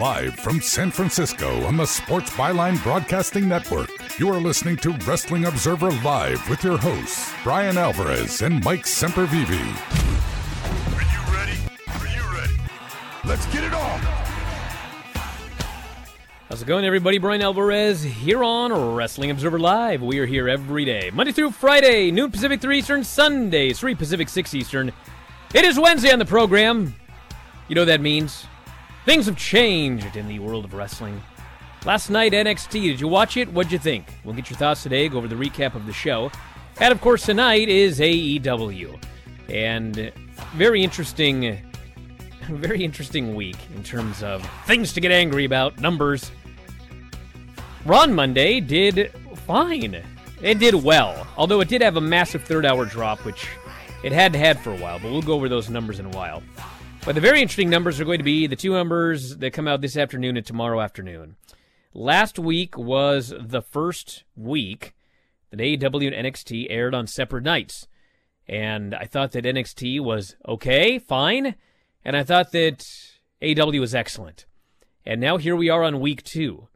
Live from San Francisco on the Sports Byline Broadcasting Network, you are listening to Wrestling Observer Live with your hosts, Bryan Alvarez and Mike Sempervive. Are you ready? Are you ready? Let's get it on! How's it going, everybody? Bryan Alvarez here on Wrestling Observer Live. We are here every day, Monday through Friday, noon Pacific, 3 Eastern, Sunday, 3 Pacific, 6 Eastern. It is Wednesday on the program. You know what that means? Things have changed in the world of wrestling. Last night, NXT, did you watch it? What'd you think? We'll get your thoughts today, go over the recap of the show. And of course, tonight is AEW. And uh, very interesting, very interesting week in terms of things to get angry about, numbers. Ron Monday did fine. It did well, although it did have a massive third hour drop, which it had had for a while, but we'll go over those numbers in a while. But the very interesting numbers are going to be the two numbers that come out this afternoon and tomorrow afternoon. Last week was the first week that AEW and NXT aired on separate nights. And I thought that NXT was okay, fine. And I thought that AEW was excellent. And now here we are on week two.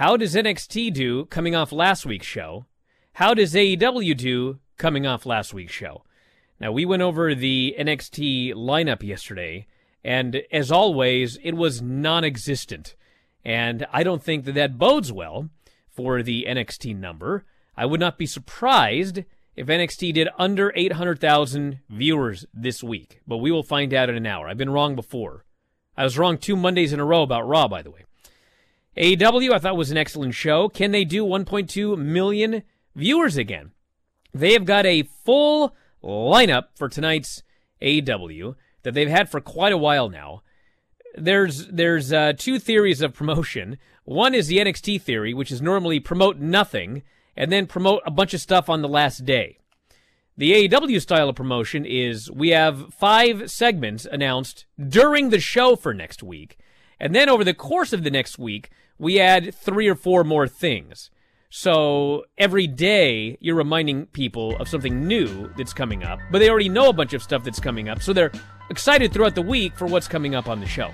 How does NXT do coming off last week's show? How does AEW do coming off last week's show? Now, we went over the NXT lineup yesterday, and as always, it was non existent. And I don't think that that bodes well for the NXT number. I would not be surprised if NXT did under 800,000 viewers this week, but we will find out in an hour. I've been wrong before. I was wrong two Mondays in a row about Raw, by the way. AEW, I thought was an excellent show. Can they do 1.2 million viewers again? They have got a full lineup for tonight's AEW that they've had for quite a while now. There's there's uh, two theories of promotion. One is the NXT theory, which is normally promote nothing and then promote a bunch of stuff on the last day. The AEW style of promotion is we have five segments announced during the show for next week, and then over the course of the next week, we add three or four more things. So every day you're reminding people of something new that's coming up, but they already know a bunch of stuff that's coming up, so they're excited throughout the week for what's coming up on the show.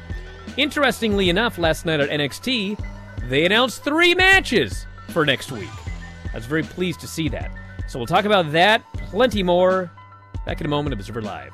Interestingly enough, last night at NXT, they announced three matches for next week. I was very pleased to see that. So we'll talk about that, plenty more, back in a moment Observer Live.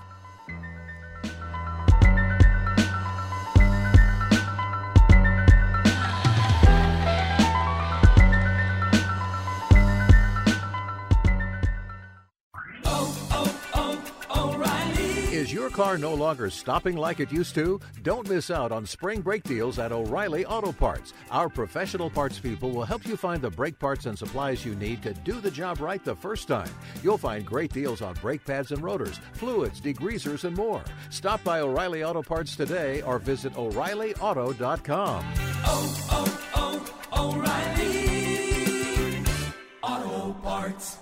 Your car no longer stopping like it used to? Don't miss out on spring brake deals at O'Reilly Auto Parts. Our professional parts people will help you find the brake parts and supplies you need to do the job right the first time. You'll find great deals on brake pads and rotors, fluids, degreasers, and more. Stop by O'Reilly Auto Parts today or visit O'ReillyAuto.com. Oh, oh, oh, O'Reilly Auto Parts.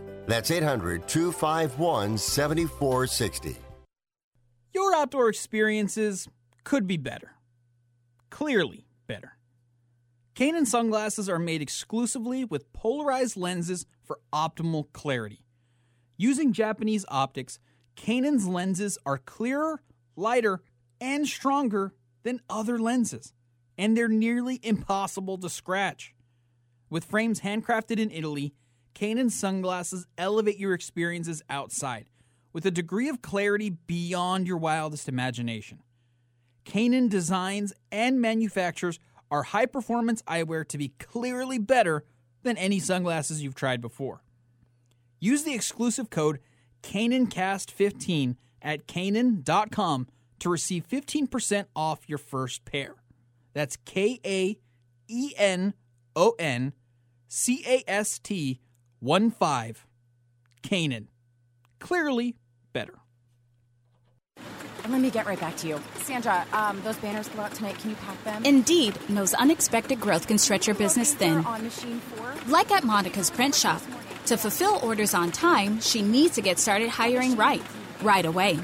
That's 800 251 7460. Your outdoor experiences could be better. Clearly better. Kaenon sunglasses are made exclusively with polarized lenses for optimal clarity. Using Japanese optics, Kaenon's lenses are clearer, lighter, and stronger than other lenses, and they're nearly impossible to scratch. With frames handcrafted in Italy, Kaenon sunglasses elevate your experiences outside with a degree of clarity beyond your wildest imagination. Kaenon designs and manufactures our high performance eyewear to be clearly better than any sunglasses you've tried before. Use the exclusive code KaenonCast15 at Kaenon.com to receive 15% off your first pair. That's K A E N O N C A S T 1 5. Kaenon. Clearly better. Let me get right back to you. Sandra, um, those banners go out tonight. Can you pack them? Indeed knows unexpected growth can stretch your business thin. On machine four. Like at Monica's print shop. To fulfill orders on time, she needs to get started hiring right, right away.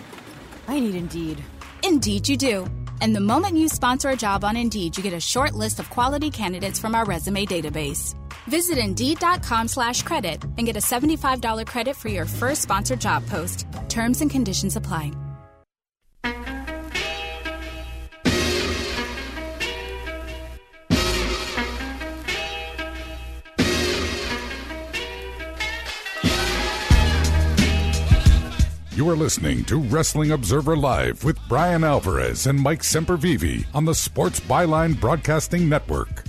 I need Indeed. Indeed, you do. And the moment you sponsor a job on Indeed, you get a short list of quality candidates from our resume database. Visit Indeed.com slash credit and get a $75 credit for your first sponsored job post. Terms and conditions apply. You are listening to Wrestling Observer Live with Bryan Alvarez and Mike Sempervive on the Sports Byline Broadcasting Network.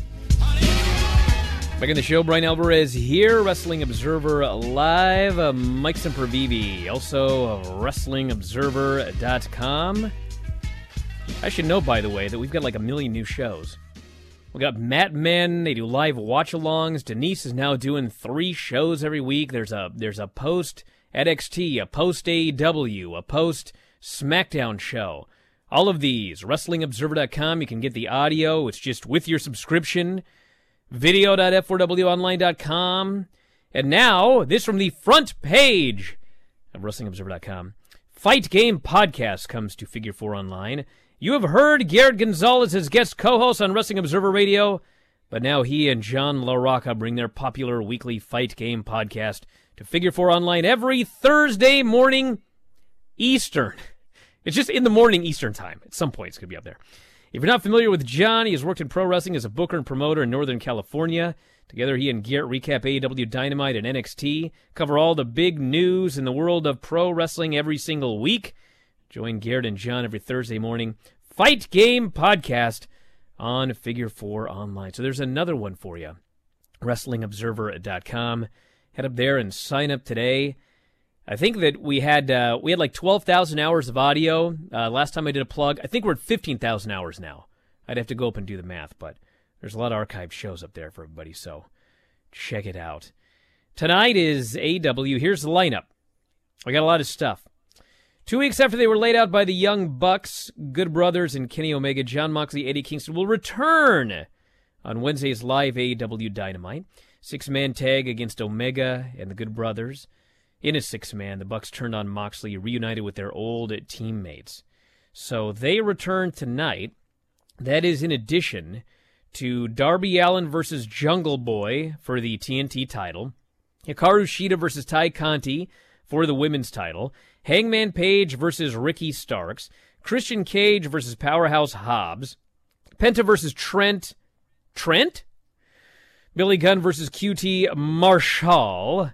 Back in the show, Bryan Alvarez here, Wrestling Observer Live. Uh, Mike Sempervive, also WrestlingObserver.com. I should know, by the way, that we've got like a million new shows. We got Mat Men. They do live watch-alongs. Denise is now doing three shows every week. There's a there's a post NXT, a post AEW, a post SmackDown show. All of these, WrestlingObserver.com. You can get the audio. It's just with your subscription video.f4wonline.com. And now, this from the front page of WrestlingObserver.com. Fight Game Podcast comes to Figure 4 Online. You have heard Garrett Gonzalez as guest co host on Wrestling Observer Radio, but now he and John LaRocca bring their popular weekly Fight Game Podcast to Figure 4 Online every Thursday morning Eastern. It's just in the morning Eastern time. At some point, it's going to be up there. If you're not familiar with John, he has worked in pro wrestling as a booker and promoter in Northern California. Together, he and Garrett recap AEW Dynamite and NXT, cover all the big news in the world of pro wrestling every single week. Join Garrett and John every Thursday morning. Fight Game Podcast on Figure 4 Online. So there's another one for you. WrestlingObserver.com. Head up there and sign up today. I think that we had uh, we had like twelve thousand hours of audio uh, last time I did a plug. I think we're at fifteen thousand hours now. I'd have to go up and do the math, but there's a lot of archived shows up there for everybody, so check it out. Tonight is AEW. Here's the lineup. I got a lot of stuff. Two weeks after they were laid out by the Young Bucks, Good Brothers, and Kenny Omega, Jon Moxley, Eddie Kingston will return on Wednesday's live AEW Dynamite. Six man tag against Omega and the Good Brothers. In a six man, the Bucks turned on Moxley, reunited with their old teammates. So they return tonight. That is in addition to Darby Allin versus Jungle Boy for the TNT title, Hikaru Shida versus Tay Conti for the women's title, Hangman Page versus Ricky Starks, Christian Cage versus Powerhouse Hobbs, Penta versus Trent. Trent? Billy Gunn versus QT Marshall.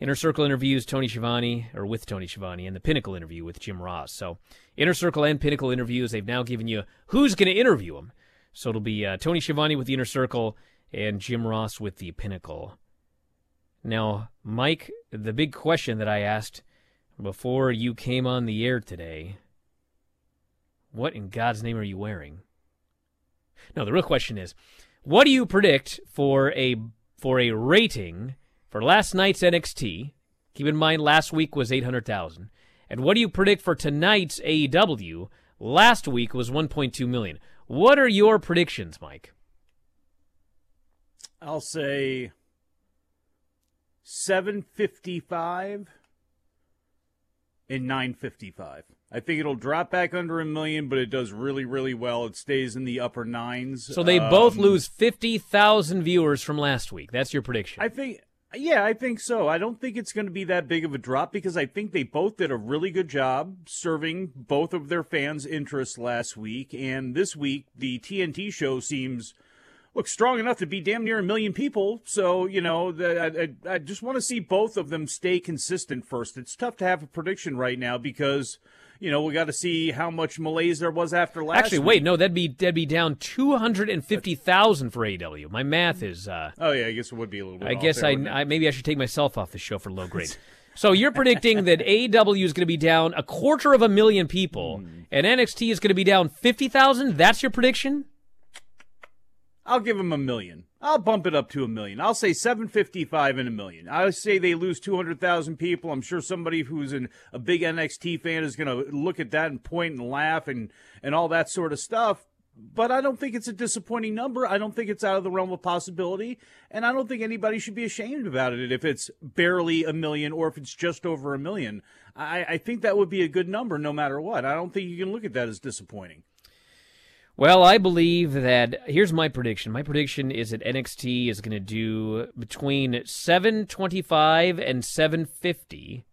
Inner Circle interviews Tony Schiavone, or with Tony Schiavone, and the Pinnacle interview with Jim Ross. So, Inner Circle and Pinnacle interviews, they've now given you who's going to interview them. So it'll be uh, Tony Schiavone with the Inner Circle and Jim Ross with the Pinnacle. Now, Mike, the big question that I asked before you came on the air today, what in God's name are you wearing? No, the real question is, what do you predict for a for a rating for last night's NXT? Keep in mind last week was 800,000. And what do you predict for tonight's AEW? Last week was 1.2 million. What are your predictions, Mike? I'll say 755 and 955. I think it'll drop back under a million, but it does really, really well. It stays in the upper nines. So they Um, both lose 50,000 viewers from last week. That's your prediction. I think, yeah, I think so. I don't think it's going to be that big of a drop because I think they both did a really good job serving both of their fans' interests last week. And this week, the TNT show seems look strong enough to be damn near a million people. So you know, the, I, I, I just want to see both of them stay consistent first. It's tough to have a prediction right now because you know we got to see how much malaise there was after last. Actually, week. wait, no, that'd be that'd be down 250,000 for AEW. My math is uh Oh yeah, I guess it would be a little bit. I guess there, I. I maybe I should take myself off the show for low grade. so you're predicting that AEW is going to be down a quarter of a million people Hmm. and NXT is going to be down 50,000? That's your prediction? I'll give them a million. I'll bump it up to a million. I'll say 755 and a million. I say they lose 200,000 people. I'm sure somebody who's an, a big NXT fan is going to look at that and point and laugh and, and all that sort of stuff. But I don't think it's a disappointing number. I don't think it's out of the realm of possibility. And I don't think anybody should be ashamed about it if it's barely a million or if it's just over a million. I, I think that would be a good number no matter what. I don't think you can look at that as disappointing. Well, I believe that here's my prediction. My prediction is that NXT is going to do between 725 and 750,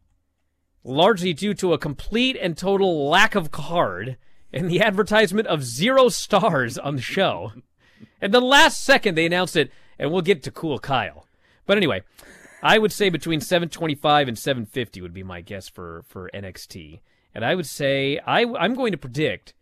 largely due to a complete and total lack of card and the advertisement of zero stars on the show. and the last second they announced it, and we'll get to Cool Kyle. But anyway, I would say between 725 and 750 would be my guess for for NXT. And I would say I I'm going to predict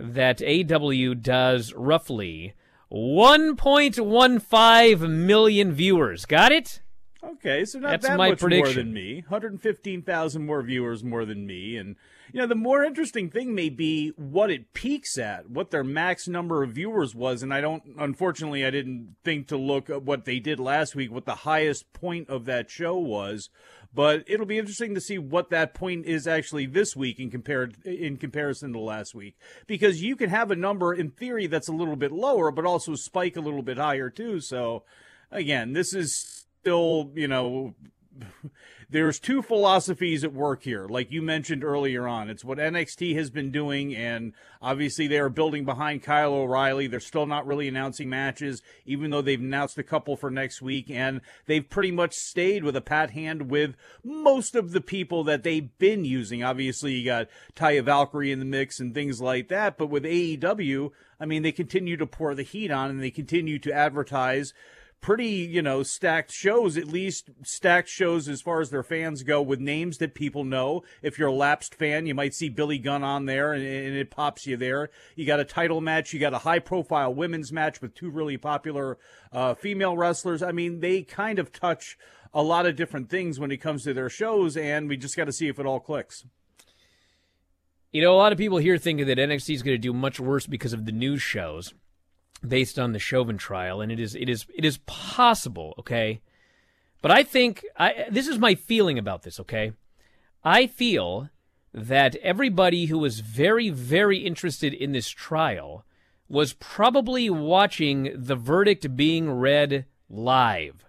that AEW does roughly 1.15 million viewers. Got it? Okay, so not That's that my much more than me. 115,000 more viewers more than me. And, you know, the more interesting thing may be what it peaks at, what their max number of viewers was. And I don't, unfortunately, I didn't think to look at what they did last week, what the highest point of that show was. But it'll be interesting to see what that point is actually this week in compared in comparison to last week, because you can have a number in theory that's a little bit lower, but also spike a little bit higher too. So, again, this is still, you know, there's two philosophies at work here, like you mentioned earlier on. It's what NXT has been doing, and obviously they are building behind Kyle O'Reilly. They're still not really announcing matches, even though they've announced a couple for next week, and they've pretty much stayed with a pat hand with most of the people that they've been using. Obviously, you got Taya Valkyrie in the mix and things like that, but with AEW, I mean, they continue to pour the heat on and they continue to advertise pretty, you know, stacked shows, at least stacked shows as far as their fans go with names that people know. If you're a lapsed fan, you might see Billy Gunn on there and, and it pops you there. You got a title match, you got a high profile women's match with two really popular uh, female wrestlers. I mean, they kind of touch a lot of different things when it comes to their shows, and we just got to see if it all clicks. You know, a lot of people here think that NXT is going to do much worse because of the news shows based on the Chauvin trial, and it is it is it is possible, okay? But I think I this is my feeling about this, okay? I feel that everybody who was very very interested in this trial was probably watching the verdict being read live.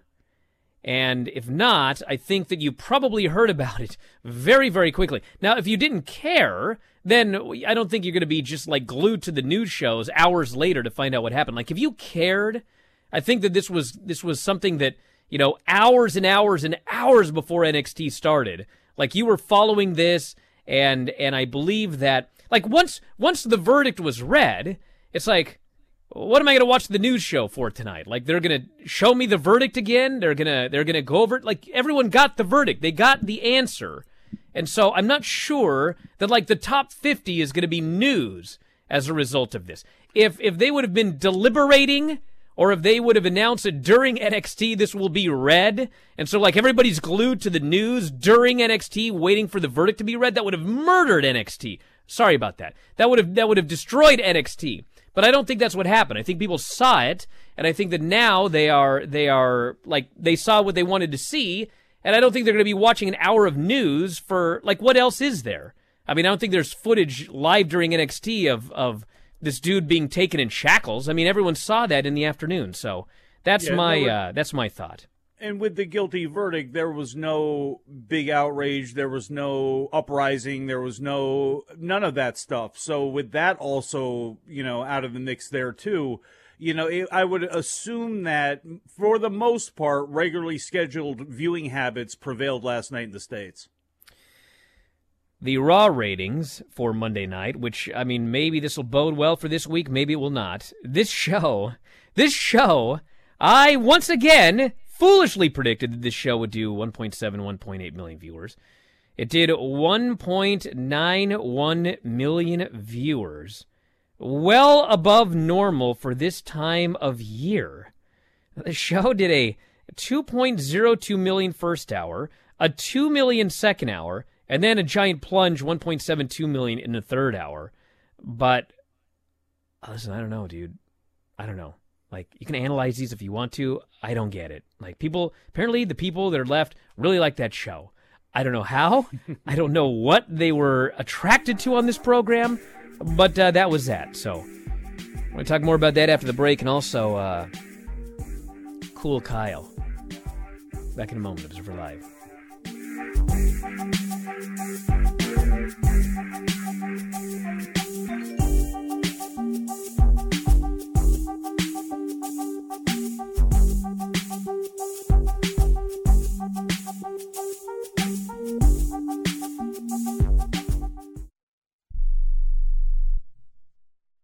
And if not, I think that you probably heard about it very, very quickly. Now, if you didn't care, then I don't think you're going to be just like glued to the news shows hours later to find out what happened. Like if you cared, I think that this was this was something that you know hours and hours and hours before NXT started. Like you were following this, and and I believe that like once once the verdict was read, it's like what am I going to watch the news show for tonight? Like they're going to show me the verdict again. They're going to they're going to go over it. Like everyone got the verdict. They got the answer. And so I'm not sure that like the top 50 is going to be news as a result of this. If if they would have been deliberating or if they would have announced it during NXT, this will be read. And so, like, everybody's glued to the news during NXT, waiting for the verdict to be read. That would have murdered NXT. Sorry about that. That would have that would have destroyed NXT. But I don't think that's what happened. I think people saw it, and I think that now they are they are like they saw what they wanted to see, and I don't think they're going to be watching an hour of news for like what else is there? I mean, I don't think there's footage live during NXT of of this dude being taken in shackles. I mean, everyone saw that in the afternoon. So that's Yeah, my no, uh, that's my thought. And with the guilty verdict, there was no big outrage, there was no uprising, there was no none of that stuff. So with that also, you know, out of the mix there too, you know, it, I would assume that for the most part, regularly scheduled viewing habits prevailed last night in the states. the Raw ratings for Monday night, which, I mean, maybe this will bode well for this week, maybe it will not. This show, this show, I once again foolishly predicted that this show would do 1.7, 1.8 million viewers. It did 1.91 million viewers, well above normal for this time of year. The show did a 2.02 million first hour, a 2 million second hour, and then a giant plunge 1.72 million in the third hour. But listen, I don't know, dude. I don't know. Like you can analyze these if you want to. I don't get it. Like people apparently the people that are left really like that show. I don't know how. I don't know what they were attracted to on this program, but uh, that was that. So we're going to talk more about that after the break and also uh, Cool Kyle. Back in a moment, Observer Live.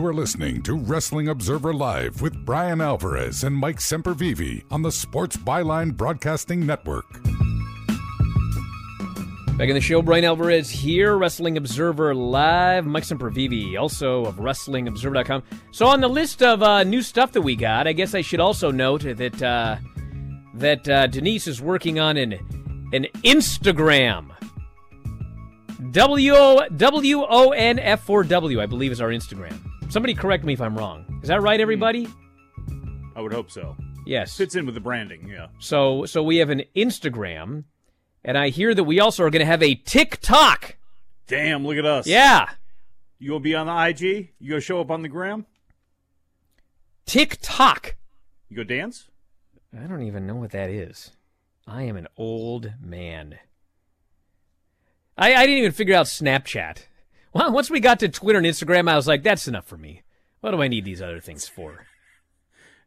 You are listening to Wrestling Observer Live with Bryan Alvarez and Mike Sempervive on the Sports Byline Broadcasting Network. Back in the show, Bryan Alvarez here, Wrestling Observer Live. Mike Sempervive, also of WrestlingObserver.com. So on the list of uh, new stuff that we got, I guess I should also note that uh, that uh, Denise is working on an an Instagram. W W O N F 4 W, I believe, is our Instagram. Somebody correct me if I'm wrong. Is that right, everybody? Hmm. I would hope so. Yes. Fits in with the branding, yeah. So so we have an Instagram, and I hear that we also are going to have a TikTok. Damn, look at us. Yeah. You will be on the IG? You gonna show up on the gram? TikTok. You go dance? I don't even know what that is. I am an old man. I, I didn't even figure out Snapchat. Well, once we got to Twitter and Instagram, I was like, that's enough for me. What do I need these other things for?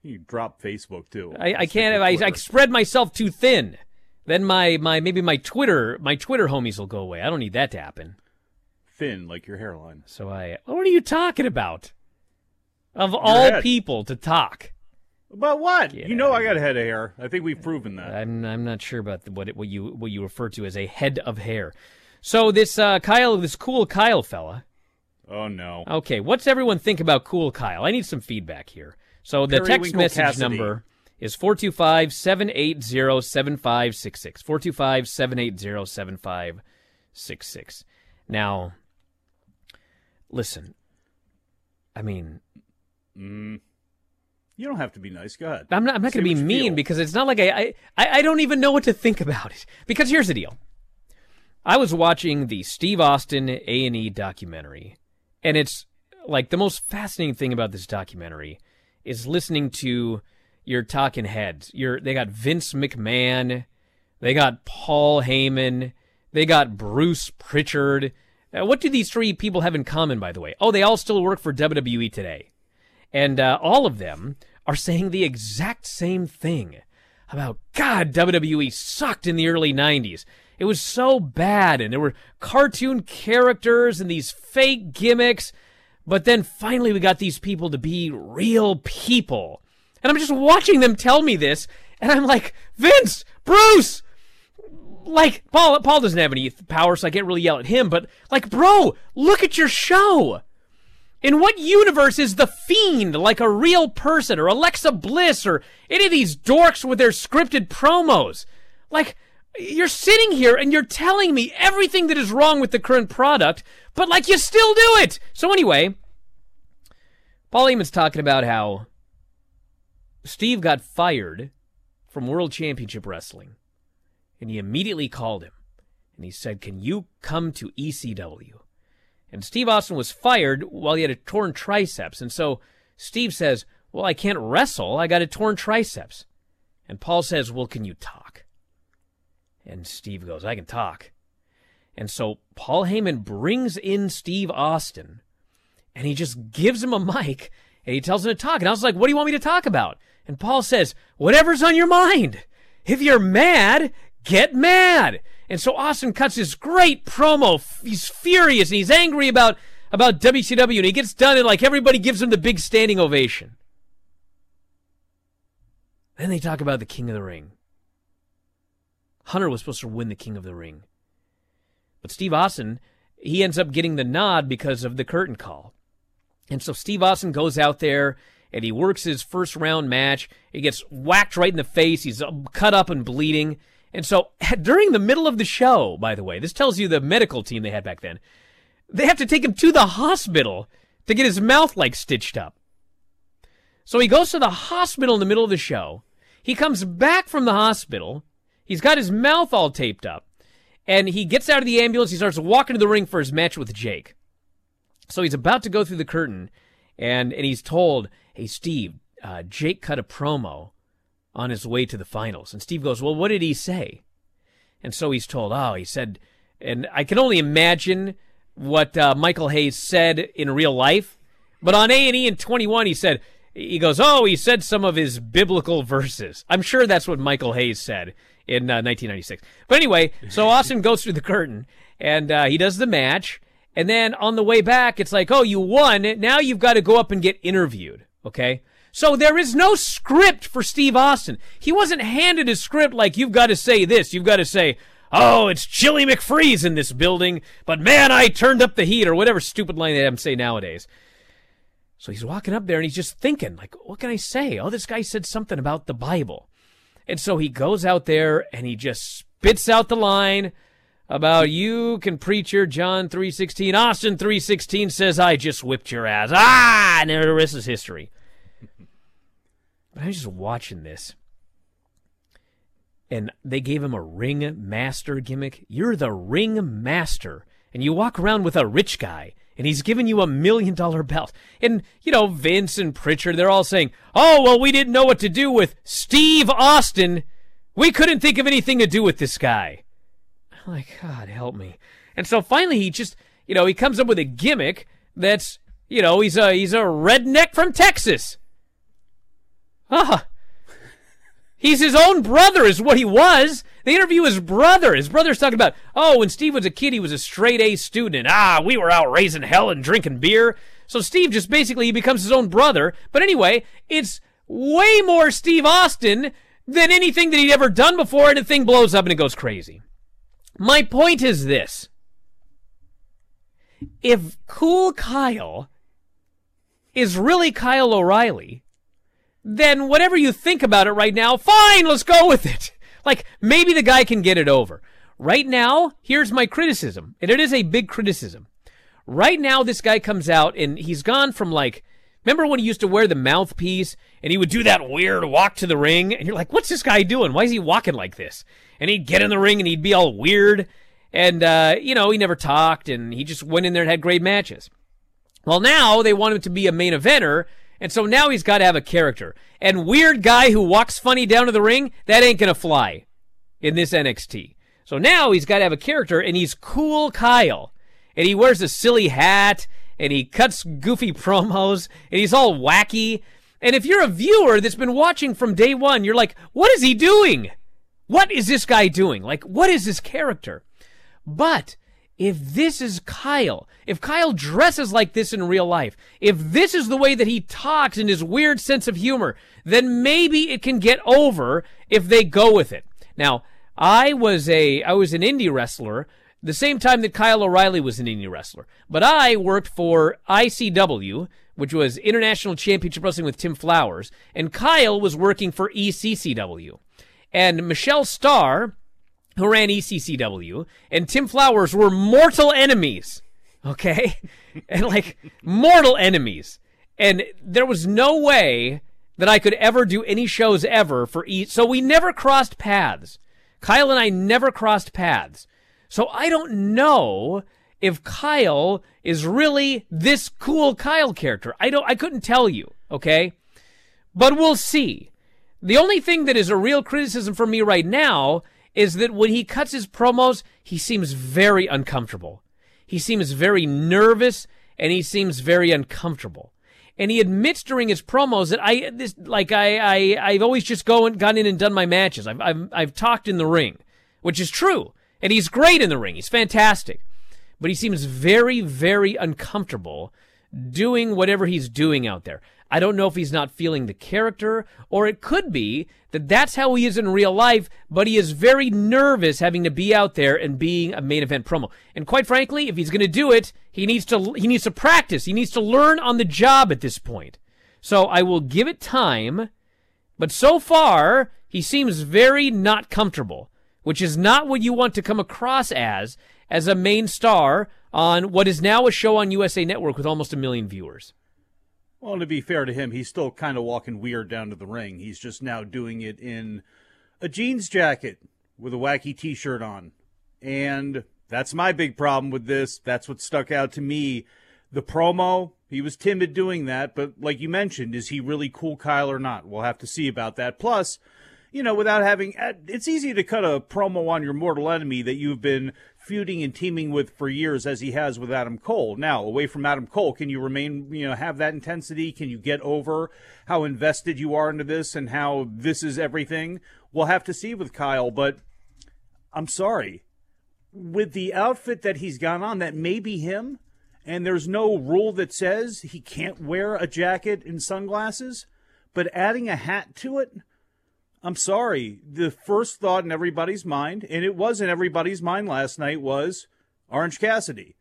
You drop Facebook too. I, I can't. I, I spread myself too thin. Then my, my maybe my Twitter my Twitter homies will go away. I don't need that to happen. Thin like your hairline. So I. What are you talking about? Of all head. people to talk. About what? you know I got a head of hair. I think we've proven that. I'm I'm not sure about the, what it, what you what you refer to as a head of hair. So this uh, Kyle, this cool Kyle fella. Oh no. Okay, what's everyone think about cool Kyle? I need some feedback here. So the text message Cassidy. number is 425-780-7566. 425-780-7566. Now, listen. I mean, Mm. You don't have to be nice. Go ahead. I'm not. I'm not going to be mean feel. because it's not like I. I I don't even know what to think about it. Because here's the deal. I was watching the Steve Austin A and E documentary, and it's like the most fascinating thing about this documentary is listening to your talking heads. Your they got Vince McMahon, they got Paul Heyman, they got Bruce Pritchard. Uh, what do these three people have in common, by the way? Oh, they all still work for WWE today. And uh, all of them are saying the exact same thing about God, WWE sucked in the early 90s. It was so bad, and there were cartoon characters and these fake gimmicks. But then finally, we got these people to be real people. And I'm just watching them tell me this, and I'm like, Vince, Bruce, like Paul. Paul doesn't have any power, so I can't really yell at him. But like, bro, look at your show. In what universe is the Fiend like a real person, or Alexa Bliss, or any of these dorks with their scripted promos? Like, you're sitting here and you're telling me everything that is wrong with the current product, but like you still do it. So anyway, Paul Heyman's talking about how Steve got fired from World Championship Wrestling, and he immediately called him and he said, "Can you come to ECW?" And Steve Austin was fired while he had a torn triceps, and so Steve says, "Well, I can't wrestle. I got a torn triceps." And Paul says, "Well, can you talk?" And Steve goes, "I can talk." And so Paul Heyman brings in Steve Austin and he just gives him a mic and he tells him to talk. And I was like, what do you want me to talk about? And Paul says, whatever's on your mind. If you're mad, get mad. And so Austin cuts this great promo. He's furious and he's angry about, about WCW and he gets done and like everybody gives him the big standing ovation. Then they talk about the King of the Ring. Hunter was supposed to win the King of the Ring. But Steve Austin, he ends up getting the nod because of the curtain call. And so Steve Austin goes out there and he works his first round match. He gets whacked right in the face. He's cut up and bleeding. And so during the middle of the show, by the way, this tells you the medical team they had back then, they have to take him to the hospital to get his mouth like stitched up. So he goes to the hospital in the middle of the show. He comes back from the hospital He's got his mouth all taped up. And he gets out of the ambulance. He starts walking to the ring for his match with Jake. So he's about to go through the curtain, and, and he's told, Hey, Steve, uh, Jake cut a promo on his way to the finals. And Steve goes, Well, what did he say? And so he's told, Oh, he said, and I can only imagine what uh, Michael Hayes said in real life. But on A&E in 21, he said, he goes, oh, he said some of his biblical verses. I'm sure that's what Michael Hayes said in uh, 1996. But anyway, so Austin goes through the curtain and uh, he does the match. And then on the way back, it's like, oh, you won. Now you've got to go up and get interviewed. Okay. So there is no script for Steve Austin. He wasn't handed a script like you've got to say this. You've got to say, oh, it's Chili McFreeze in this building, but man, I turned up the heat or whatever stupid line they have say nowadays. So he's walking up there and he's just thinking, like, what can I say? Oh, this guy said something about the Bible. And so he goes out there and he just spits out the line about you can preach your John 3.16. Austin 3.16 says, I just whipped your ass. Ah! And the rest is history. But I was just watching this. And they gave him a ring master gimmick. You're the ring master. And you walk around with a rich guy and he's giving you a million dollar belt. And, you know, Vince and Pritchard, they're all saying, oh, well, we didn't know what to do with Steve Austin. We couldn't think of anything to do with this guy. I'm like, God help me. And so finally he just, you know, he comes up with a gimmick that's, you know, he's a, he's a redneck from Texas. Ah. He's his own brother, is what he was. They interview his brother. His brother's talking about, oh, when Steve was a kid, he was a straight A student. Ah, we were out raising hell and drinking beer. So Steve just basically he becomes his own brother. But anyway, it's way more Steve Austin than anything that he'd ever done before, and the thing blows up and it goes crazy. My point is this. If Cool Kyle is really Kyle O'Reilly, then whatever you think about it right now, fine, let's go with it. Like, maybe the guy can get it over. Right now, here's my criticism, and it is a big criticism. Right now, this guy comes out and he's gone from like, remember when he used to wear the mouthpiece and he would do that weird walk to the ring? And you're like, what's this guy doing? Why is he walking like this? And he'd get in the ring and he'd be all weird. And, uh, you know, he never talked and he just went in there and had great matches. Well, now they want him to be a main eventer. And so now he's got to have a character. And weird guy who walks funny down to the ring, that ain't going to fly in this NXT. So now he's got to have a character and he's cool Kyle. And he wears a silly hat and he cuts goofy promos and he's all wacky. And if you're a viewer that's been watching from day one, you're like, what is he doing? What is this guy doing? Like, what is this character? But if this is Kyle, if Kyle dresses like this in real life, if this is the way that he talks and his weird sense of humor, then maybe it can get over if they go with it. Now, I was a I was an indie wrestler the same time that Kyle O'Reilly was an indie wrestler. But I worked for ICW, which was International Championship Wrestling with Tim Flowers, and Kyle was working for ECCW. And Michelle Starr, who ran ECCW, and Tim Flowers were mortal enemies. Okay? and like mortal enemies. And there was no way that I could ever do any shows ever for E. So we never crossed paths. Kyle and I never crossed paths. So I don't know if Kyle is really this cool Kyle character. I don't I couldn't tell you, okay? But we'll see. The only thing that is a real criticism for me right now is that when he cuts his promos, he seems very uncomfortable. He seems very nervous and he seems very uncomfortable. And he admits during his promos that I this like I I I've always just gone gone in and done my matches. I've I've I've talked in the ring, which is true. And he's great in the ring. He's fantastic. But he seems very, very uncomfortable doing whatever he's doing out there. I don't know if he's not feeling the character, or it could be that that's how he is in real life, but he is very nervous having to be out there and being a main event promo. And quite frankly, if he's going to do it, he needs to he needs to practice. He needs to learn on the job at this point. So I will give it time, but so far he seems very not comfortable which is not what you want to come across as as a main star on what is now a show on USA Network with almost a million viewers. Well, to be fair to him, he's still kind of walking weird down to the ring. He's just now doing it in a jeans jacket with a wacky t shirt on. And that's my big problem with this. That's what stuck out to me. The promo, he was timid doing that, but like you mentioned, is he really cool Kyle or not? We'll have to see about that. Plus, you know, without having, uh, it's easy to cut a promo on your mortal enemy that you've been feuding and teaming with for years as he has with Adam Cole. Now, away from Adam Cole, can you remain, you know, have that intensity? Can you get over how invested you are into this and how this is everything? We'll have to see with Kyle, but I'm sorry. With the outfit that he's got on, that may be him, and there's no rule that says he can't wear a jacket and sunglasses, but adding a hat to it, I'm sorry. The first thought in everybody's mind, and it was in everybody's mind last night, was Orange Cassidy.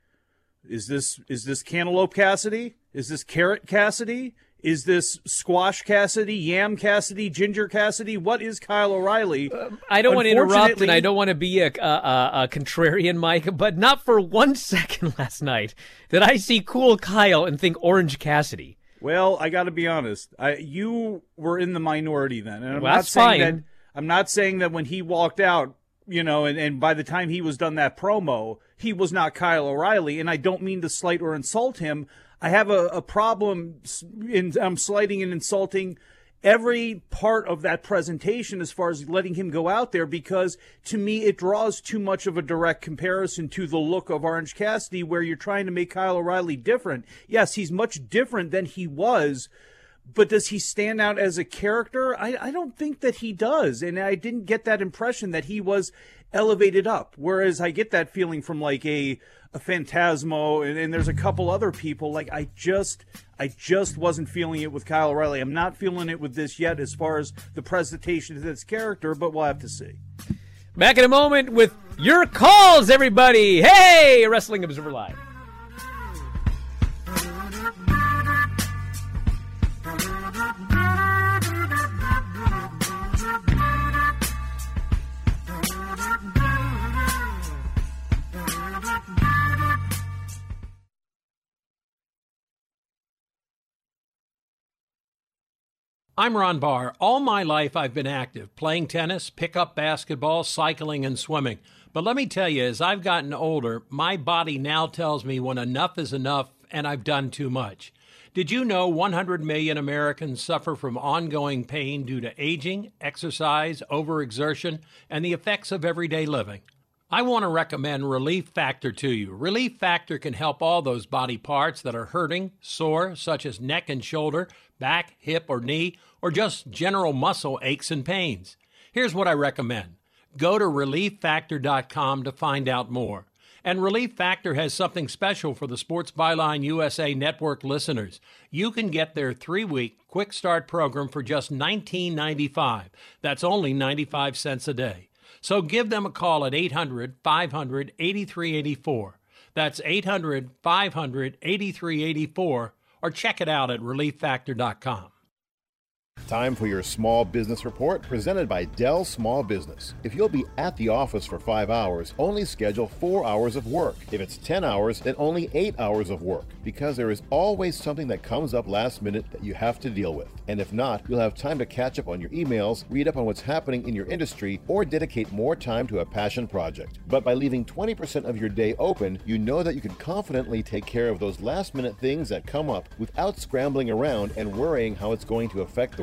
Is this is this Cantaloupe Cassidy? Is this Carrot Cassidy? Is this Squash Cassidy, Yam Cassidy, Ginger Cassidy? What is Kyle O'Reilly? Um, I don't want to interrupt, and I don't want to be a, a, a, contrarian, Mike, but not for one second last night did I see cool Kyle and think Orange Cassidy. Well, I got to be honest. I, you were in the minority then, and I'm well, not saying fine. that. I'm not saying that when he walked out, you know, and, and by the time he was done that promo, he was not Kyle O'Reilly. And I don't mean to slight or insult him. I have a, a problem in I'm slighting and insulting every part of that presentation as far as letting him go out there because to me it draws too much of a direct comparison to the look of Orange Cassidy where you're trying to make Kyle O'Reilly different. Yes, he's much different than he was, but does he stand out as a character? I, I don't think that he does. And I didn't get that impression that he was elevated up. Whereas I get that feeling from like a a Phantasmo, and, and, there's a couple other people. Like I just, I just wasn't feeling it with Kyle O'Reilly. I'm not feeling it with this yet, as far as the presentation of this character. But we'll have to see. Back in a moment with your calls, everybody. Hey, Wrestling Observer Live. I'm Ron Barr. All my life I've been active, playing tennis, pickup basketball, cycling, and swimming. But let me tell you, as I've gotten older, my body now tells me when enough is enough and I've done too much. Did you know 100 million Americans suffer from ongoing pain due to aging, exercise, overexertion, and the effects of everyday living? I want to recommend Relief Factor to you. Relief Factor can help all those body parts that are hurting, sore, such as neck and shoulder, back, hip, or knee, or just general muscle aches and pains. Here's what I recommend go to relieffactor.com to find out more. And Relief Factor has something special for the Sports Byline USA Network listeners. You can get their three week quick start program for just $19.95. That's only 95 cents a day. So give them a call at 800 500 8384. That's 800 500 8384 or check it out at relieffactor.com. Time for your small business report presented by Dell Small Business. If you'll be at the office for five hours, only schedule four hours of work. If it's 10 hours, then only eight hours of work because there is always something that comes up last minute that you have to deal with. And if not, you'll have time to catch up on your emails, read up on what's happening in your industry, or dedicate more time to a passion project. But by leaving 20% of your day open, you know that you can confidently take care of those last minute things that come up without scrambling around and worrying how it's going to affect the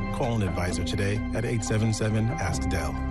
call an advisor today at 877 Ask Dell.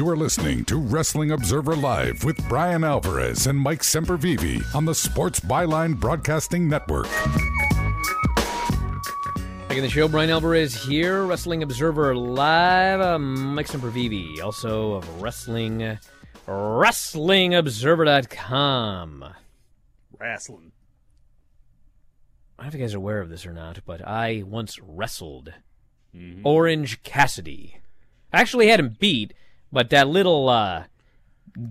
You are listening to Wrestling Observer Live with Bryan Alvarez and Mike Sempervive on the Sports Byline Broadcasting Network. Back in the show, Bryan Alvarez here, Wrestling Observer Live. Uh, Mike Sempervive, also of Wrestling, WrestlingObserver.com. Wrestling. I don't know if you guys are aware of this or not, but I once wrestled Mhm. Orange Cassidy. I actually had him beat, but that little uh,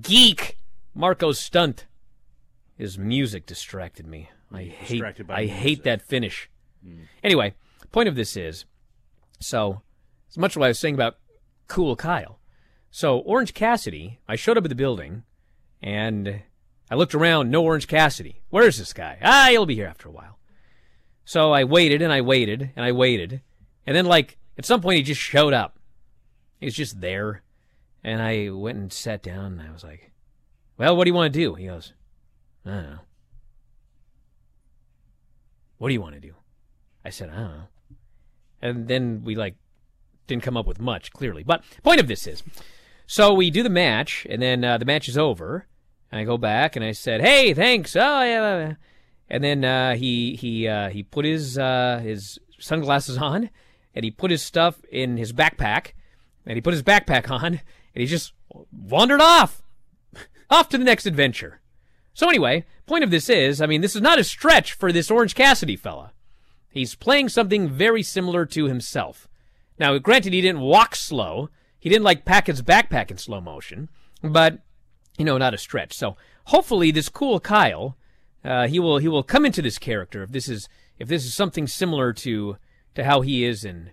geek Marko Stunt, his music distracted me. I hate Distracted by I music. hate that finish. Anyway, point of this is, so as much what I was saying about Cool Kyle. So Orange Cassidy, I showed up at the building, and I looked around. No Orange Cassidy. Where's this guy? Ah, he'll be here after a while. So I waited and I waited and I waited, and then like at some point he just showed up. He was just there, and I went and sat down. and I was like, "Well, what do you want to do?" He goes, "I don't know." What do you want to do? I said, I don't know. And then we like didn't come up with much, clearly. But point of this is, so we do the match, and then uh, the match is over. And I go back and I said, "Hey, thanks." Oh yeah. And then uh, he he uh, he put his uh, his sunglasses on, and he put his stuff in his backpack, and he put his backpack on, and he just wandered off, off to the next adventure. So anyway, point of this is, I mean, this is not a stretch for this Orange Cassidy fella. He's playing something very similar to himself. Now, granted, he didn't walk slow. He didn't like pack his backpack in slow motion, but you know, not a stretch. So hopefully, this cool Kyle, uh, he will he will come into this character if this is if this is something similar to to how he is in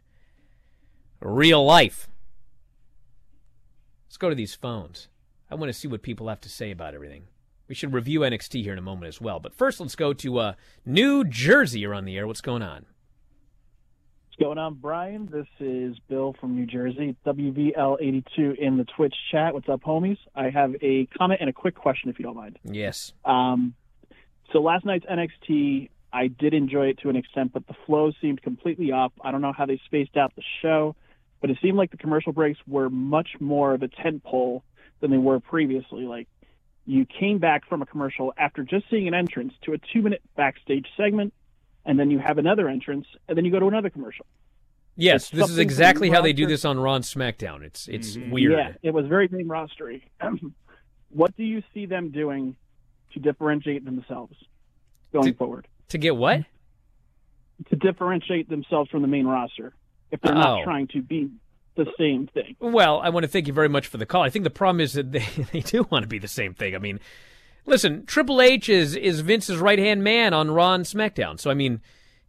real life. Let's go to these phones. I want to see what people have to say about everything. We should review NXT here in a moment as well. But first, let's go to uh, New Jersey. You're on the air. What's going on? What's going on, Bryan? This is Bill from New Jersey, WVL82 in the Twitch chat. What's up, homies? I have a comment and a quick question, if you don't mind. Yes. Um, so last night's NXT, I did enjoy it to an extent, but the flow seemed completely off. I don't know how they spaced out the show, but it seemed like the commercial breaks were much more of a tent pole than they were previously. Like you came back from a commercial after just seeing an entrance to a two-minute backstage segment, and then you have another entrance, and then you go to another commercial. Yes, It's this is exactly from how they do this on Raw and SmackDown. It's it's mm-hmm. weird. Yeah, it was very main rostery. what do you see them doing to differentiate themselves going forward? To get what? To differentiate themselves from the main roster if they're Oh. not trying to be the same thing. Well, I want to thank you very much for the call. I think the problem is that they, they do want to be the same thing. I mean, listen, Triple H is is Vince's right hand man on Raw and SmackDown. So I mean,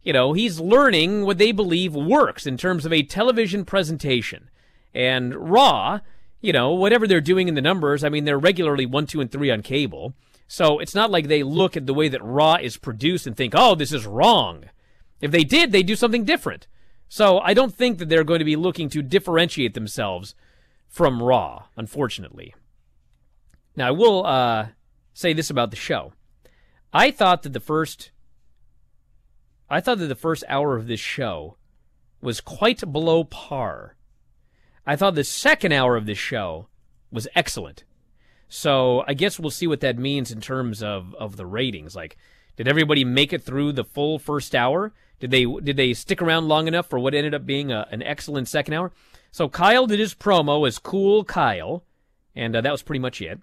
you know, he's learning what they believe works in terms of a television presentation. And Raw, you know, whatever they're doing in the numbers, I mean, they're regularly one, two, and three on cable. So it's not like they look at the way that Raw is produced and think, oh, this is wrong. If they did, they'd do something different. So I don't think that they're going to be looking to differentiate themselves from Raw, unfortunately. Now, I will uh, say this about the show. I thought that the first I thought that the first hour of this show was quite below par. I thought the second hour of this show was excellent. So I guess we'll see what that means in terms of, of the ratings. Like, did everybody make it through the full first hour? Did they did they stick around long enough for what ended up being a, an excellent second hour? So Kyle did his promo as Cool Kyle, and uh, that was pretty much it.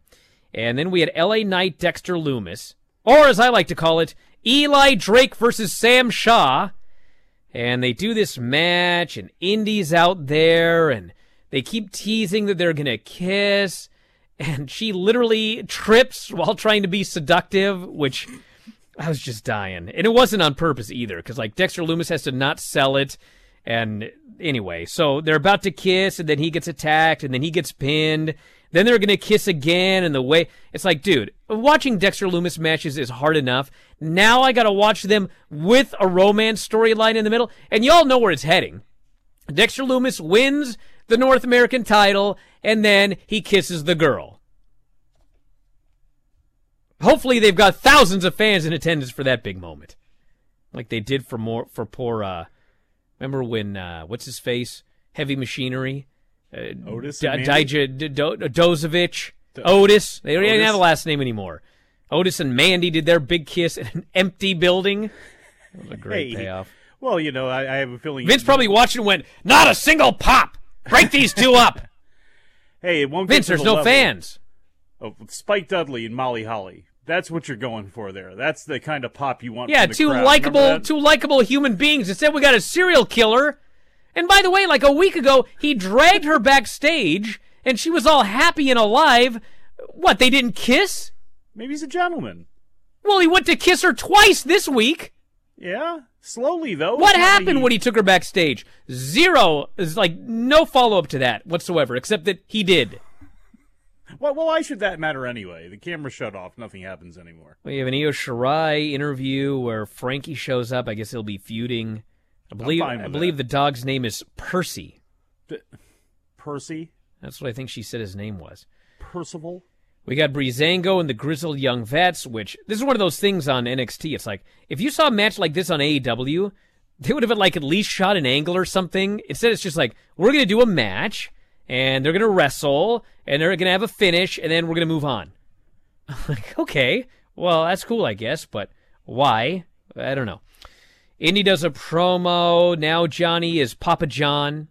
And then we had L.A. Knight, Dexter Lumis, or as I like to call it, Eli Drake versus Sam Shaw. And they do this match, and Indi's out there, and they keep teasing that they're gonna kiss, and she literally trips while trying to be seductive, which I was just dying, and it wasn't on purpose either, because like Dexter Lumis has to not sell it, and anyway, so they're about to kiss, and then he gets attacked, and then he gets pinned. Then they're gonna kiss again, and the way it's like, dude, watching Dexter Lumis matches is hard enough. Now I gotta watch them with a romance storyline in the middle, and y'all know where it's heading. Dexter Lumis wins the North American title, and then he kisses the girl. Hopefully, they've got thousands of fans in attendance for that big moment, like they did for more for poor. Uh, remember when uh, what's his face? Heavy Machinery, uh, Otis D- Dija- D- Do- Dozovic, Otis. They don't even have a last name anymore. Otis and Mandy did their big kiss in an empty building. That was a great Hey, payoff. Well, you know, I, I have a feeling Vince probably watched and went, "Not a single pop. Break these two up." Hey, it won't Vince, there's the no level fans. Of Spike Dudley and Molly Holly. That's what you're going for there. That's the kind of pop you want. Yeah, two likable, two likable human beings. Instead, we got a serial killer. And by the way, like a week ago, he dragged her backstage, and she was all happy and alive. What? They didn't kiss? Maybe he's a gentleman. Well, he went to kiss her twice this week. Yeah, slowly though. What happened like when he took her backstage? Zero is like no follow up to that whatsoever, except that he did. Well, well, why should that matter anyway? The camera shut off. Nothing happens anymore. We have an Io Shirai interview where Franky shows up. I guess he'll be feuding. I believe I believe the dog's name is Percy. Percy, That's what I think she said his name was. Percival. We got Breezango and the Grizzled Young Vets, which this is one of those things on NXT. It's like if you saw a match like this on AEW, they would have like at least shot an angle or something. Instead, it's just like we're gonna do a match and they're gonna wrestle and they're gonna have a finish and then we're gonna move on. like okay, well that's cool I guess, but why? I don't know. Indi does a promo. Now Johnny is Papa John.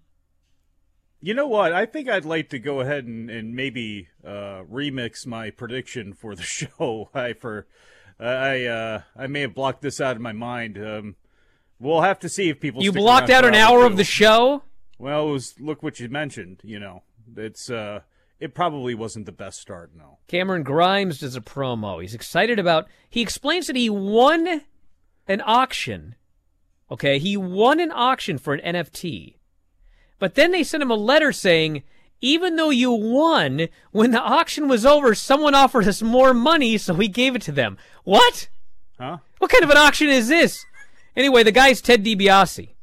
You know what? I think I'd like to go ahead and, and maybe uh, remix my prediction for the show. I for I uh, I may have blocked this out of my mind. Um, we'll have to see if people. You blocked out an hour hour two. of the show. Well, it was look what you mentioned. You know, it's uh, it probably wasn't the best start. No. Cameron Grimes does a promo. He's excited about. He explains that he won an auction. Okay, he won an auction for an NFT. But then they sent him a letter saying, even though you won, when the auction was over, someone offered us more money, so we gave it to them. What? Huh? What kind of an auction is this? Anyway, the guy's Ted DiBiase.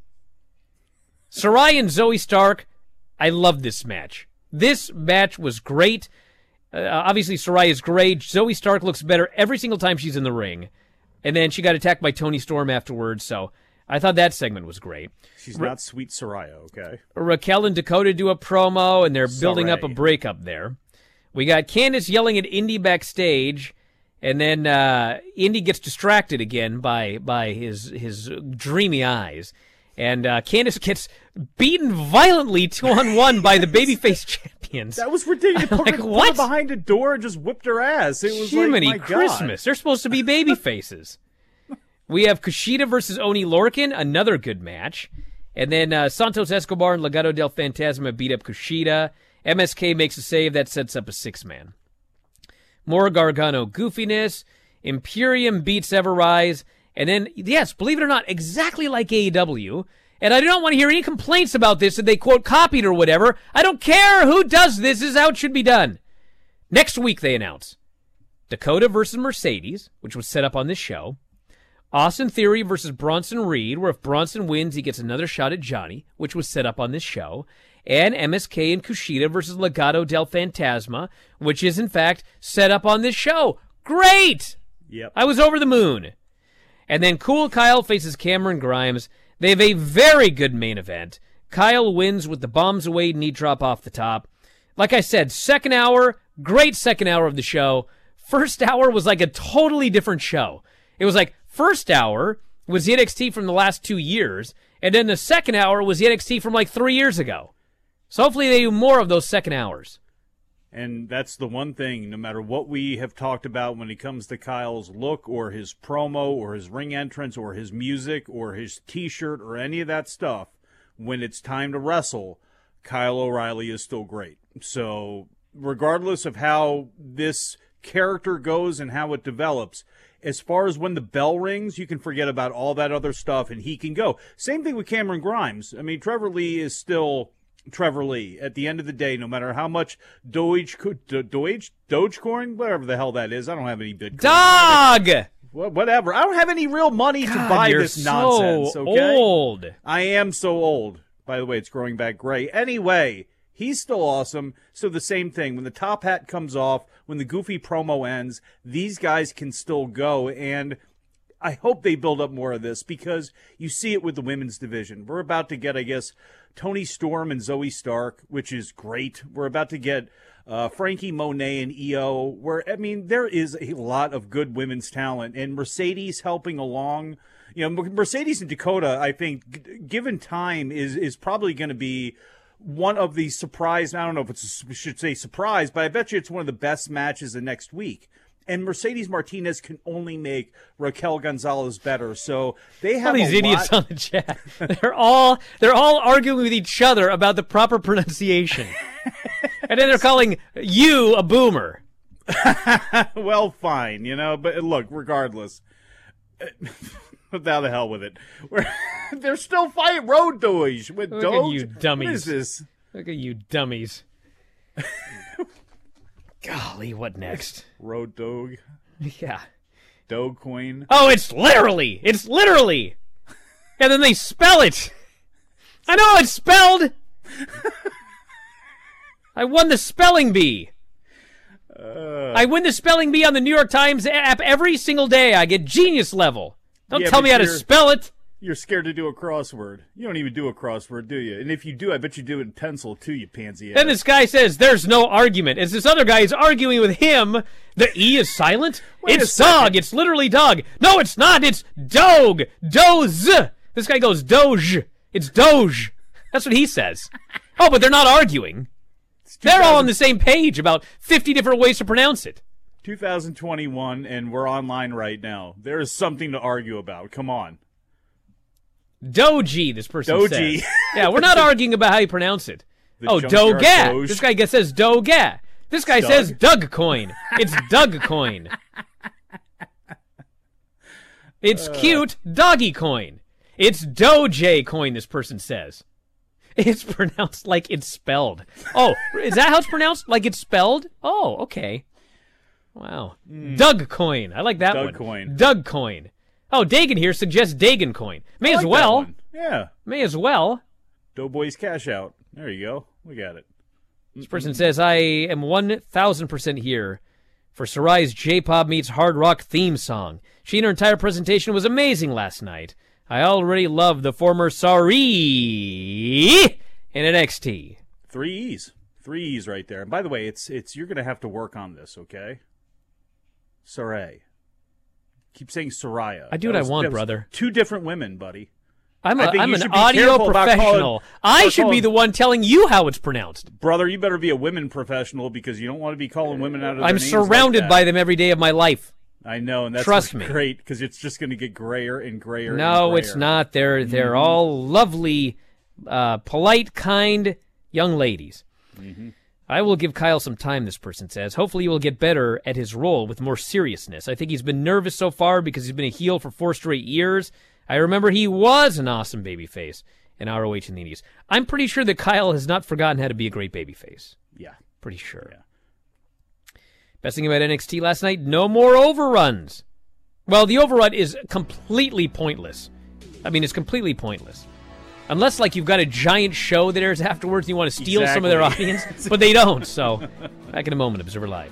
Sarray and Zoey Stark, I love this match. This match was great. Uh, obviously, Sarray is great. Zoey Stark looks better every single time she's in the ring. And then she got attacked by Toni Storm afterwards, so I thought that segment was great. She's Ra- not sweet Soraya, okay? Raquel and Dakota do a promo, and they're building up a breakup there. We got Candice yelling at Indi backstage, and then uh, Indi gets distracted again by by his his dreamy eyes, and uh, Candice gets beaten violently two on one by the babyface champions. That was ridiculous. Put, Like, her, put what? her behind a door and just whipped her ass. It was Jiminy like, my God. Christmas. They're supposed to be baby faces. we have Kushida versus Oni Lorcan, another good match. And then uh, Santos Escobar and Legado del Fantasma beat up Kushida. MSK makes a save that sets up a six man. More Gargano goofiness. Imperium beats Ever-Rise. And then, yes, believe it or not, exactly like AEW. And I do not want to hear any complaints about this that they quote copied or whatever. I don't care who does this. This is how it should be done. Next week, they announce Dakota versus Mercedes, which was set up on this show. Austin Theory versus Bronson Reed, where if Bronson wins, he gets another shot at Johnny, which was set up on this show. And MSK and Kushida versus Legado del Fantasma, which is in fact set up on this show. Great! Yep. I was over the moon. And then Cool Kyle faces Cameron Grimes. They have a very good main event. Kyle wins with the bombs away knee drop off the top. Like I said, second hour, great second hour of the show. First hour was like a totally different show. It was like first hour was the NXT from the last two years, and then the second hour was the NXT from like three years ago. So hopefully they do more of those second hours. And that's the one thing, no matter what we have talked about when it comes to Kyle's look or his promo or his ring entrance or his music or his t shirt or any of that stuff, when it's time to wrestle, Kyle O'Reilly is still great. So, regardless of how this character goes and how it develops, as far as when the bell rings, you can forget about all that other stuff and he can go. Same thing with Cameron Grimes. I mean, Trevor Lee is still Trevor Lee. At the end of the day, no matter how much Doge, Doge, Dogecoin, whatever the hell that is, I don't have any Bitcoin. Dog! Whatever. I don't have any real money God, to buy this so nonsense. Okay? old. I am so old. By the way, it's growing back gray. Anyway, he's still awesome. So the same thing. When the top hat comes off, when the goofy promo ends, these guys can still go. And I hope they build up more of this because you see it with the women's division. We're about to get, I guess, Toni Storm and Zoey Stark, which is great. We're about to get uh, Franky Monet and Io. Where I mean, there is a lot of good women's talent, and Mercedes helping along. You know, Mercedes and Dakota. I think, g- given time, is is probably going to be one of the surprise. I don't know if it's should say surprise, but I bet you it's one of the best matches of next week. And Mercedes Martinez can only make Raquel Gonzalez better. So they have All these idiots lot- on the chat. They're all they're all arguing with each other about the proper pronunciation. and then they're calling you a boomer. well, fine, you know, but look, regardless, now the hell with it. We're, they're still fighting road doge with Look Doge. at you dummies. What is this? Look at you dummies. Golly, what next? Road Dogg. Yeah. Dog Dogecoin. Oh, it's literally. It's literally. And then they spell it. I know it's spelled. I won the spelling bee. Uh, I win the spelling bee on the New York Times app every single day. I get genius level. Don't Yeah, tell me how to spell it. You're scared to do a crossword. You don't even do a crossword, do you? And if you do, I bet you do it in pencil too, you pansy. Then this guy says there's no argument. As this other guy is arguing with him, the E is silent. Wait it's dog. It's literally dog. No, it's not. It's dog. Doze. This guy goes doge. It's doge. That's what he says. Oh, but they're not arguing. They're all on the same page about 50 different ways to pronounce it. 2021, and we're online right now. There is something to argue about. Come on. Doji, this person Doji. says. Yeah, we're not arguing about how you pronounce it. The oh, Doga. Doge. This guy says Doga. This guy Doug. says Doug coin. It's Doug coin. It's Uh. cute doggy coin. It's Doje coin, this person says. It's pronounced like it's spelled. Oh, is that how it's pronounced? Like it's spelled? Oh, okay. Wow. Doug coin. I like that. Doug one. coin. Doug coin. Oh, Dagan here suggests Dagan coin. May I as like well. Yeah. May as well. Doughboys cash out. There you go. We got it. This person says, I am 1000% here for Sarray's J-pop meets hard rock theme song. She and her entire presentation was amazing last night. I already love the former Sareee in NXT. Three E's. Three E's right there. And by the way, it's it's you're gonna have to work on this, okay? Sarray. Keep saying Soraya. I do what I want, brother. Two different women, buddy. I'm, a, I'm an audio about calling- professional. I should be the one telling you how it's pronounced. Brother, you better be a women professional because you don't want to be calling women out of their I'm like surrounded that. by them every day of my life. I know, and that's Trust me. great because it's just going to get grayer and grayer. No, and it's not. They're they're Mhm. all lovely, uh, polite, kind young ladies. Mm-hmm. I will give Kyle some time, this person says. Hopefully, he will get better at his role with more seriousness. I think he's been nervous so far because he's been a heel for four straight years. I remember he was an awesome babyface in ROH in the Indies. I'm pretty sure that Kyle has not forgotten how to be a great babyface. Yeah. Pretty sure. Yeah. Best thing about NXT last night no more overruns. Well, the overrun is completely pointless. I mean, it's completely pointless. Unless, like, you've got a giant show that airs afterwards and you want to steal some of their audience, but they don't. So, back in a moment, Observer Live.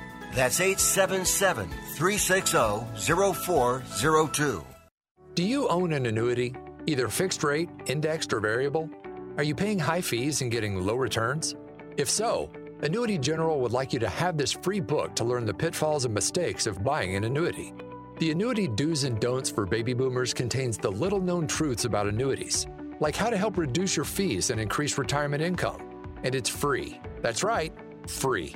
That's 877 360 0402. Do you own an annuity, either fixed rate, indexed, or variable? Are you paying high fees and getting low returns? If so, Annuity General would like you to have this free book to learn the pitfalls and mistakes of buying an annuity. The Annuity Do's and Don'ts for Baby Boomers contains the little known truths about annuities, like how to help reduce your fees and increase retirement income. And it's free. That's right, free.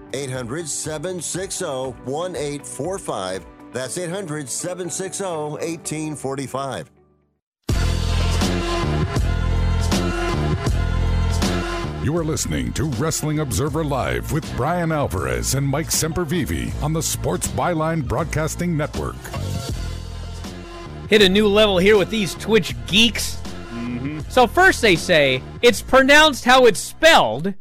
800 760 1845. That's 800 760 1845. You are listening to Wrestling Observer Live with Bryan Alvarez and Mike Sempervive on the Sports Byline Broadcasting Network. Hit a new level here with these Twitch geeks. Mm-hmm. So first they say it's pronounced how it's spelled.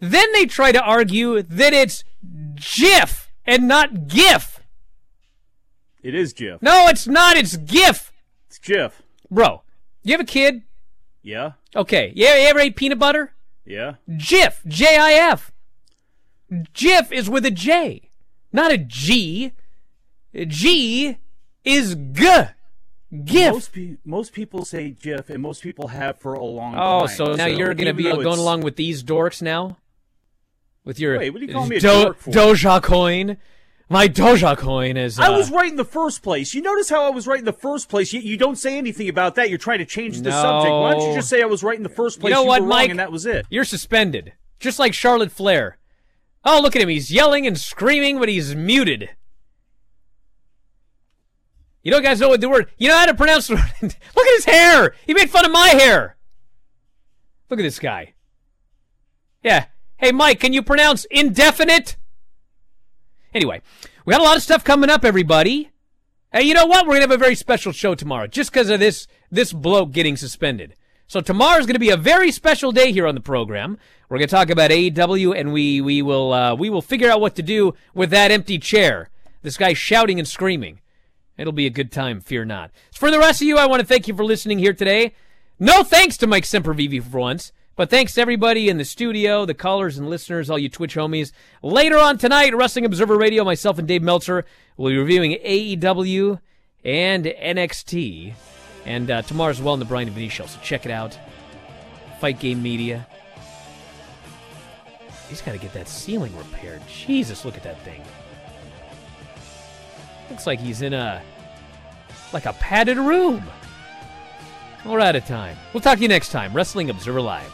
Then they try to argue that it's GIF and not GIF. It is GIF. No, it's not. It's GIF. It's GIF. Bro, you have a kid? Yeah. Okay. Yeah, you ever ate peanut butter? Yeah. Jif. J I F. Jif is with a J, not a G. G is G. GIF. Most, pe- most people say GIF, and most people have for a long Oh, time. Oh, so now you're going to be going along with these dorks now? With your Wait, what do you call me a Do- Doja coin? My Doja coin is. Uh, I was right in the first place. You notice how I was right in the first place. You, you don't say anything about that. You're trying to change the No. subject. Why don't you just say I was right in the first place? You know what, were Mike? and that was it. You're suspended. Just like Charlotte Flair. Oh, look at him. He's yelling and screaming, but he's muted. You don't guys know what the word. You know how to pronounce the word. look at his hair. He made fun of my hair. Look at this guy. Yeah. Hey, Mike, can you pronounce indefinite? Anyway, we got a lot of stuff coming up, everybody. Hey, you know what? We're gonna have a very special show tomorrow, just because of this this bloke getting suspended. So tomorrow's gonna be a very special day here on the program. We're gonna talk about AEW, and we we will uh, we will figure out what to do with that empty chair. This guy shouting and screaming. It'll be a good time, fear not. For the rest of you, I want to thank you for listening here today. No thanks to Mike Sempervive for once, but thanks to everybody in the studio, the callers and listeners, all you Twitch homies. Later on tonight, Wrestling Observer Radio, myself and Dave Meltzer will be reviewing AEW and NXT. And uh, tomorrow as well in the Bryan and Vinny show, so check it out. Fight Game Media. He's got to get that ceiling repaired. Jesus, look at that thing. Looks like he's in a like a padded room. We're out of time. We'll talk to you next time. Wrestling Observer Live.